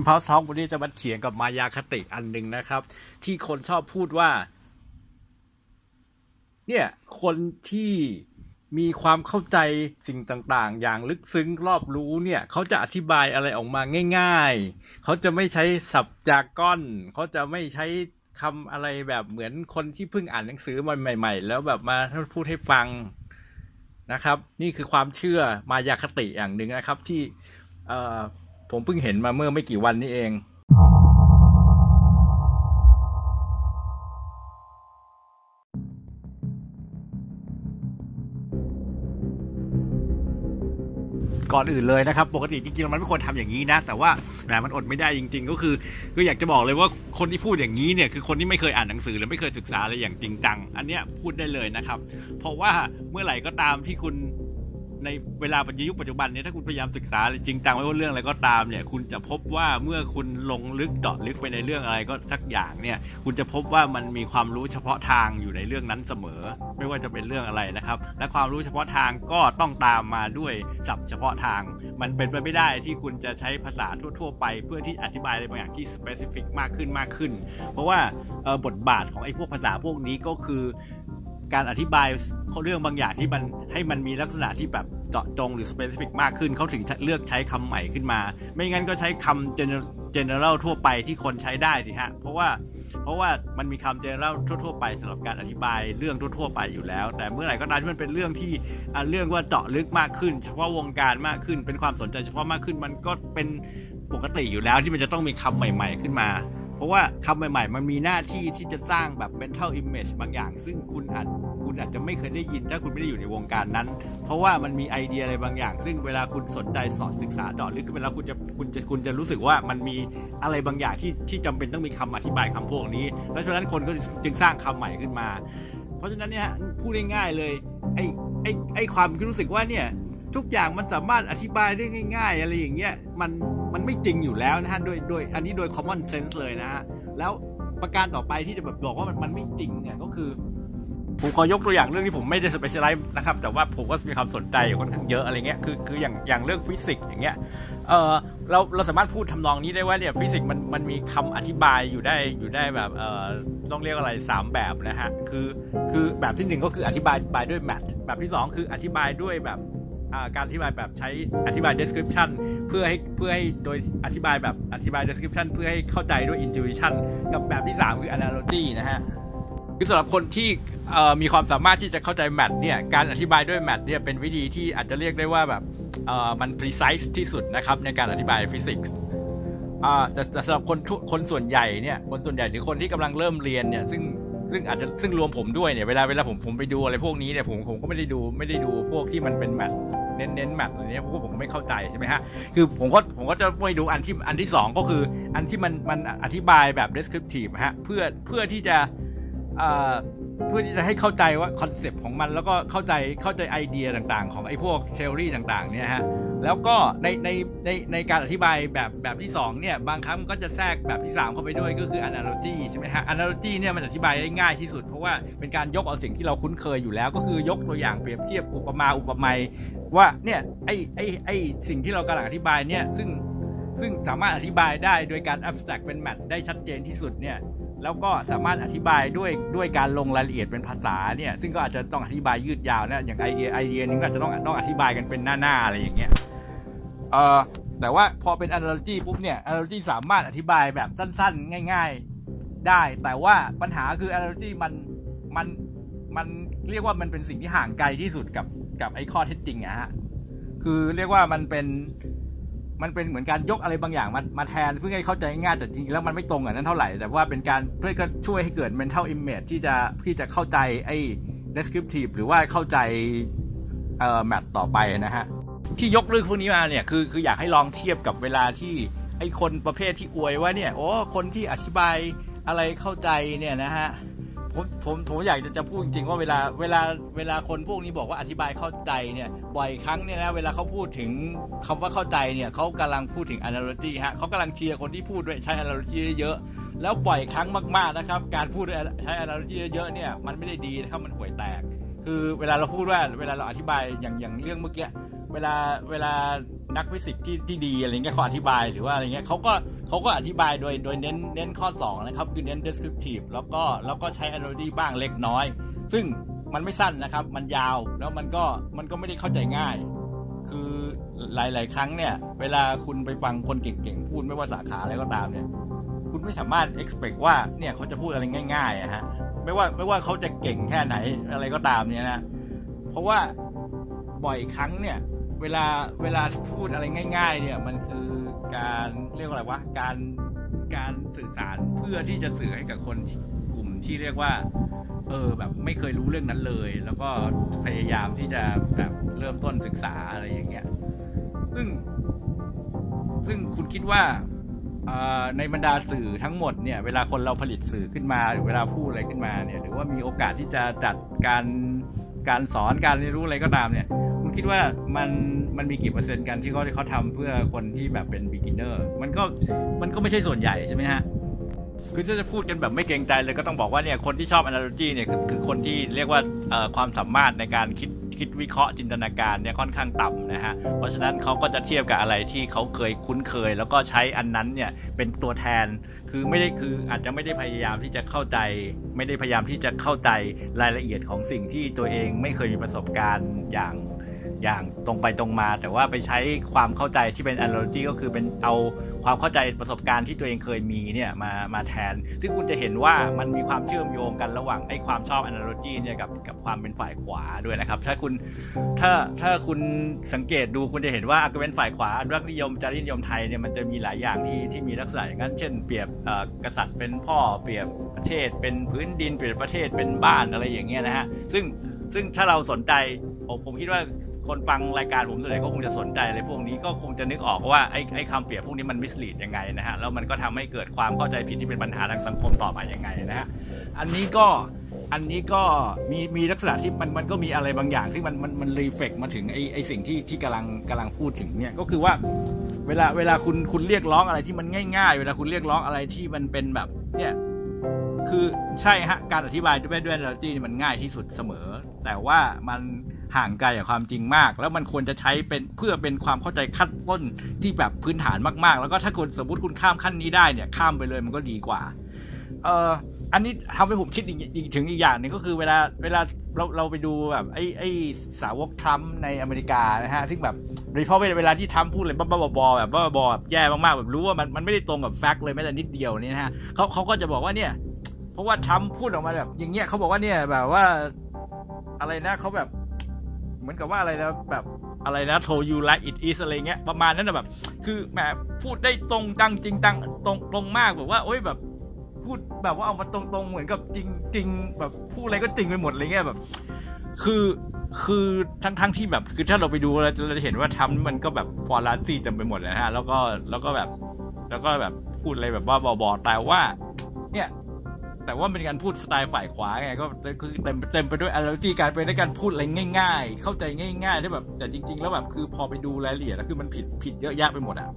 มพาวท็อกวันนี้จะมาเถียงกับมายาคติอันหนึ่งนะครับ ที่คนชอบพูดว่า เนี่ย คนที่มีความเข้าใจสิ่งต่างๆ อย่างลึกซึ้งรอบรู้เนี่ย เขาจะอธิบายอะไรออกมาง่าย ๆ เขาจะไม่ใช้สับจาก้อน เขาจะไม่ใช้คำอะไรแบบเหมือนคนที่เพิ่งอ่านหนังสือมาใหม่ ๆ แล้วแบบมาพูดให้ฟังนะครับ นี่คือความเชื่อมายาคติอย่างหนึ่งนะครับ ที่เผมเพิ่งเห็นมาเมื่อไม่กี่วันนี้เอง ก่อนอื่นเลยนะครับ ปกติจริงๆ มันไม่ควรทำอย่างนี้นะ แต่ว่าแหมมันอดไม่ได้จริง ๆ ก็คือก็อยากจะบอกเลยว่าคนที่พูดอย่างนี้เนี่ยคือคนที่ไม่เคยอ่านหนังสือหรือไม่เคยศึกษาอะไรอย่างจริงจัง อันเนี้ยพูดได้เลยนะครับ เพราะว่าเมื่อไหร่ก็ตามที่คุณ ในเวลาปัจจุยุคปัจจุบันเนี่ยถ้าคุณพยายามศึกษาจริงจังไม่ว่าเรื่องอะไรก็ตามเนี่ย คุณจะพบว่าเมื่อคุณลงลึกเจาะลึกไปในเรื่องอะไรก็สักอย่างเนี่ย คุณจะพบว่ามันมีความรู้เฉพาะทางอยู่ในเรื่องนั้นเสมอ ไม่ว่าจะเป็นเรื่องอะไรนะครับ และความรู้เฉพาะทางก็ต้องตามมาด้วยศัพท์เฉพาะทาง มันเป็นไปไม่ได้ที่คุณจะใช้ภาษาทั่ว ๆ ไป เพื่อที่อธิบายอะไรบางอย่างที่ specific มากขึ้นมากขึ้น เพราะว่าบทบาทของไอ้พวกภาษาพวกนี้ก็คือ การอธิบายเรื่องบางอย่างที่มันให้มันมีลักษณะที่แบบเจาะจงหรือ specific มากขึ้นเขาถึงเลือกใช้คำใหม่ขึ้นมา ไม่งั้นก็ใช้คำ general ทั่วไปที่คนใช้ได้สิฮะ เพราะว่าเพราะว่ามันมีคำ general ทั่วๆไปสำหรับการอธิบายเรื่องทั่วๆไปอยู่แล้ว แต่เมื่อไหร่ก็ตามที่มันเป็นเรื่องที่เรื่องว่าเจาะลึกมากขึ้น เฉพาะวงการมากขึ้น เป็นความสนใจเฉพาะมากขึ้นมันก็เป็นปกติอยู่แล้วที่มันจะต้องมีคำใหม่ ๆ ขึ้นมา เพราะว่าคำใหม่ ๆ มันมีหน้าที่ที่จะสร้างแบบ mental image บางอย่าง ซึ่งคุณอาจคุณอาจจะไม่เคยได้ยินถ้าคุณไม่ได้อยู่ในวงการนั้น เพราะว่ามันมีไอเดียอะไรบางอย่าง ซึ่งเวลาคุณสนใจสอนศึกษาเจาะลึกขึ้นแล้วคุณจะคุณจะคุณจะรู้สึกว่ามันมีอะไรบางอย่างที่ที่จำเป็นต้องมีคำอธิบายคำพวกนี้แล้วฉะนั้นคนก็จึงสร้างคำใหม่ขึ้นมา เพราะฉะนั้นเนี่ยพูดง่ายๆเลยไอ้ไอ้ไอ้ความรู้สึกว่าเนี่ย ทุกอย่างมันสามารถอธิบายได้ง่าย ๆ อะไรอย่างเงี้ยมันมันไม่จริงอยู่แล้วนะฮะโดยโดยอันนี้โดย common sense เลยนะฮะแล้วประการต่อไปที่จะแบบบอกว่ามันมันไม่จริงเนี่ยก็คือ ผมขอยกตัวอย่างเรื่องที่ผมไม่ได้ specialize นะครับ แต่ว่าผมก็มีความสนใจค่อนข้างเยอะอะไรเงี้ยคือคืออย่างอย่างเรื่องฟิสิกส์อย่างเงี้ยเออเราเราสามารถพูดทำนองนี้ได้ว่าเนี่ยฟิสิกส์มันมันมีคำอธิบายอยู่ได้อยู่ได้แบบเออต้องเรียกอะไร 3 แบบนะฮะคือคือแบบที่ 1 ก็คืออธิบายด้วย math แบบที่ 2 คืออธิบายด้วยแบบ การอธิบายแบบใช้อธิบาย description เพื่อให้เพื่อให้โดยอธิบายแบบอธิบาย description เพื่อให้เข้าใจด้วย intuition กับแบบที่ 3 คือ analogy นะฮะคือสำหรับคนที่มีความสามารถที่จะเข้าใจ math เนี่ยการอธิบายด้วย math เนี่ยเป็นวิธีที่อาจจะเรียกได้ว่าแบบมัน precise ที่สุดนะครับในการอธิบายฟิสิกส์แต่สำหรับคนคนส่วนใหญ่เนี่ยคนส่วนใหญ่หรือคนที่กำลังเริ่มเรียนเนี่ยซึ่งซึ่งอาจจะซึ่งรวมผมด้วยเนี่ยเวลาเวลาผมผมไปดูอะไรพวกนี้เนี่ยผมผมก็ไม่ได้ดูไม่ได้ดูพวกที่มันเป็น math เน้นเน้น math อะไรเนี้ยเพราะผมไม่เข้าใจใช่ไหมฮะคือผมก็ผมก็จะไปดูอันที่อันที่ 2 ก็คือ อันที่มันมันอธิบายแบบ descriptive ฮะเพื่อเพื่อที่จะ เพื่อที่จะให้เข้าใจว่า concept ของมันแล้วก็เข้าใจเข้าใจไอเดียต่างๆ ของไอ้พวก theory ต่างๆเนี่ยฮะแล้วก็ในในในในการอธิบายแบบแบบที่2เนี่ยบางครั้งก็จะแทรกแบบที่ 3 เข้าไปด้วยก็คือ analogy ใช่ไหมฮะ analogy เนี่ยมันอธิบายได้ง่ายที่สุด เพราะว่าเป็นการยกเอาสิ่งที่เราคุ้นเคยอยู่แล้ว ก็คือยกตัวอย่างเปรียบเทียบอุปมาอุปไมยว่าเนี่ยไอไอไอสิ่งที่เรากำลังอธิบายเนี่ยซึ่งซึ่งสามารถอธิบายได้โดยการ abstract เป็นแมทได้ชัดเจนที่สุดเนี่ย แล้วก็สามารถอธิบายด้วยด้วยการลงรายละเอียดเป็นภาษาเนี่ยซึ่งก็อาจจะต้องอธิบายยืดยาวนะอย่างไอเดียไอเดียนี้ก็อาจจะต้องต้องอธิบายกันเป็นหน้าๆอะไรอย่างเงี้ยเอ่อแต่ว่าพอเป็น analogy ปุ๊บเนี่ย analogy สามารถอธิบายแบบสั้นๆ ง่าย ๆได้ แต่ว่าปัญหาคือ analogy มันมันมันเรียกว่ามันเป็นสิ่งที่ห่างไกลที่สุดกับกับไอ้ข้อเท็จจริงอะฮะคือเรียกว่ามันเป็น มันเป็นเหมือนการยกอะไรบางอย่างมามาแทนเพื่อให้เข้าใจง่ายแต่จริงๆแล้วมันไม่ตรงกับนั้นเท่าไหร่ แต่ว่าเป็นการเพื่อก็ช่วยให้เกิด mental image ที่จะที่จะเข้าใจไอ้ descriptive หรือว่าเข้าใจเอ่อ map ต่อไปนะฮะที่ยกเรื่องพวกนี้มาเนี่ยคือคืออยากให้ลองเทียบกับเวลาที่ไอ้คนประเภทที่อวยว่าเนี่ยโอ้คนที่อธิบายอะไรเข้าใจเนี่ยนะฮะ ผมผมผมอยากจะพูดจริงๆว่าเวลาเวลาเวลาคนพวกนี้บอกว่าอธิบายเข้าใจเนี่ยบ่อยครั้งเนี่ยนะเวลาเขาพูดถึงคำว่าเข้าใจเนี่ยเขากำลังพูดถึง analogy ฮะเขากำลังเชียร์คนที่พูดด้วยใช้ analogy เยอะ แล้วบ่อยครั้งมากๆนะครับ การพูดใช้ analogy เยอะเนี่ยมันไม่ได้ดีนะครับมันห่วยแตก คือเวลาเราพูดว่าเวลาเราอธิบายอย่างอย่างเรื่องเมื่อกี้เวลาเวลานักฟิสิกส์ที่ที่ดีอะไรเงี้ยเขาอธิบายหรือว่าอะไรเงี้ยเขาก็ เขาก็อธิบายโดยโดยเน้นเน้นข้อ 2 นะครับ คือเน้น descriptive แล้วก็แล้วก็ใช้ analogy บ้างเล็กน้อย ซึ่งมันไม่สั้นนะครับ มันยาวแล้วมันก็มันก็ไม่ได้เข้าใจง่าย คือหลาย ๆ ครั้งเนี่ย เวลาคุณไปฟังคนเก่ง ๆ พูดไม่ว่าสาขาอะไรก็ตามเนี่ย คุณไม่สามารถ expect ว่าเนี่ยเขาจะพูดอะไรง่ายๆอะฮะไม่ว่าไม่ว่าเขาจะเก่งแค่ไหนอะไรก็ตามเนี่ยนะเพราะว่าบ่อยครั้งเนี่ย เวลาเวลาพูดอะไรง่าย ๆ เนี่ยมันคือ การเรียกว่าอะไรวะการการสื่อสารเพื่อที่จะสื่อให้กับคนกลุ่มที่เรียกว่า เออแบบไม่เคยรู้เรื่องนั้นเลย แล้วก็พยายามที่จะแบบเริ่มต้นศึกษาอะไรอย่างเงี้ย ซึ่ง ซึ่งคุณคิดว่าในบรรดาสื่อทั้งหมดเนี่ยเวลาคนเราผลิตสื่อขึ้นมา หรือเวลาพูดอะไรขึ้นมาเนี่ย หรือว่ามีโอกาสที่จะจัดการ การสอนการเรียนรู้อะไรก็ตามเนี่ยคุณคิดว่ามันมันมีกี่เปอร์เซ็นต์กันที่เขาที่เขาทำเพื่อคนที่แบบเป็นบิ๊กินเนอร์มันก็มันก็ไม่ใช่ส่วนใหญ่ใช่ไหมฮะคือถ้าจะพูดกันแบบไม่เกรงใจเลยก็ต้องบอกว่าเนี่ยคนที่ชอบ analogy เนี่ยคือคนที่เรียกว่าความสามารถในการคิด คิดวิเคราะห์จินตนาการเนี่ยค่อนข้างต่ำนะฮะ เพราะฉะนั้นเขาก็จะเทียบกับอะไรที่เขาเคยคุ้นเคย แล้วก็ใช้อันนั้นเนี่ยเป็นตัวแทน คือไม่ได้คืออาจจะไม่ได้พยายามที่จะเข้าใจ ไม่ได้พยายามที่จะเข้าใจรายละเอียดของสิ่งที่ตัวเองไม่เคยมีประสบการณ์อย่าง อย่างตรงไปตรงมา แต่ว่าไปใช้ความเข้าใจที่เป็น analogy ก็คือเป็นเอาความเข้าใจประสบการณ์ที่ตัวเองเคยมีเนี่ยมามาแทน ซึ่งคุณจะเห็นว่ามันมีความเชื่อมโยงกันระหว่างไอ้ความชอบ analogy เนี่ยกับกับความเป็นฝ่ายขวาด้วยนะครับ ถ้าคุณถ้าถ้าคุณสังเกตดูคุณจะเห็นว่า argument ฝ่ายขวาอนุรักษนิยมจารีนิยมไทยเนี่ยมันจะมีหลายอย่างที่ที่มีลักษณะอย่างนั้น เช่น เปรียบกษัตริย์เป็นพ่อเปรียบประเทศเป็นพื้นดินเปรียบประเทศเป็นบ้านอะไรอย่างเงี้ยนะฮะซึ่งซึ่งถ้าเราสนใจผมผมคิดว่า คนฟังรายการผมส่วนใหญ่ก็คงจะสนใจอะไรพวกนี้ก็คงจะนึกออกว่าไอ้ไอ้คำเปรียบพวกนี้มันมิสลีดยังไงนะฮะแล้วมันก็ทำให้เกิดความเข้าใจผิดที่เป็นปัญหาทางสังคมต่อไปยังไงนะฮะอันนี้ก็อันนี้ก็มีมีลักษณะที่มันมันก็มีอะไรบางอย่างที่มันมันมันรีเฟกมาถึงไอ้ไอ้สิ่งที่ที่กำลังกำลังพูดถึงเนี่ยก็คือว่าเวลาเวลาคุณคุณเรียกร้องอะไรที่มันง่ายๆ เวลาคุณเรียกร้องอะไรที่มันเป็นแบบเนี่ยคือใช่ฮะการอธิบายด้วยด้วย analogy มันง่ายที่สุดเสมอ แต่ว่ามัน ห่างไกลจากความจริงมาก แล้วมันควรจะใช้เป็นเพื่อเป็นความเข้าใจขั้นต้นที่แบบพื้นฐานมากๆ แล้วก็ถ้าคุณสมมติคุณข้ามขั้นนี้ได้เนี่ยข้ามไปเลยมันก็ดีกว่า เอ่ออันนี้ทำให้ผมคิดอีกถึงอีกอย่างหนึ่งก็คือเวลาเวลาเราเราไปดูแบบไอ้ไอ้สาวกทรัมป์ในอเมริกานะฮะที่แบบโดยเฉพาะเวลาที่ทรัมป์พูดอะไรบ้าๆบอๆแบบบ้าๆบอแบบแย่มากๆแบบรู้ว่ามันมันไม่ได้ตรงกับแฟกต์เลยแม้แต่นิดเดียวนี่นะฮะเขาเขาก็จะบอกว่าเนี่ยเพราะว่าทรัมป์พูดออกมาแบบ อย่างเงี้ยเขาบอกว่าเนี่ยแบบว่าอะไรนะเขาแบบ มือนกับว่าอะไรนะแบบอะไรนะโทยูไลอิ it is อะไรเงี้ยประมาณนั้นนะแบบ คือแหมพูดได้ตรงตังจริงตังตรงตรงมากแบบว่าโอ้ยแบบ พูดแบบว่าเอามาตรงๆเหมือนกับจริงจริงแบบพูดอะไรก็จริงไปหมดอะไรเงี้ยแบบ คือคือทั้งทั้งที่แบบ คือถ้าเราไปดูเราจะเห็นว่าทำมันก็แบบฟอร์ลาซี่เต็มไปหมดเลยฮะแล้วก็แล้วก็แบบ แล้วก็แบบพูดอะไรแบบว่าบอๆแต่ว่า แต่ว่าเป็นการพูดสไตล์ฝ่ายขวาไงก็คือเต็มเต็มไปด้วยอะไรที่การเป็นในการพูดอะไรง่าย ๆ เข้าใจง่ายๆที่แบบแต่จริง ๆ แล้วแบบคือพอไปดูรายละเอียดแล้วคือมันผิดผิดเยอะแยะไปหมดอะ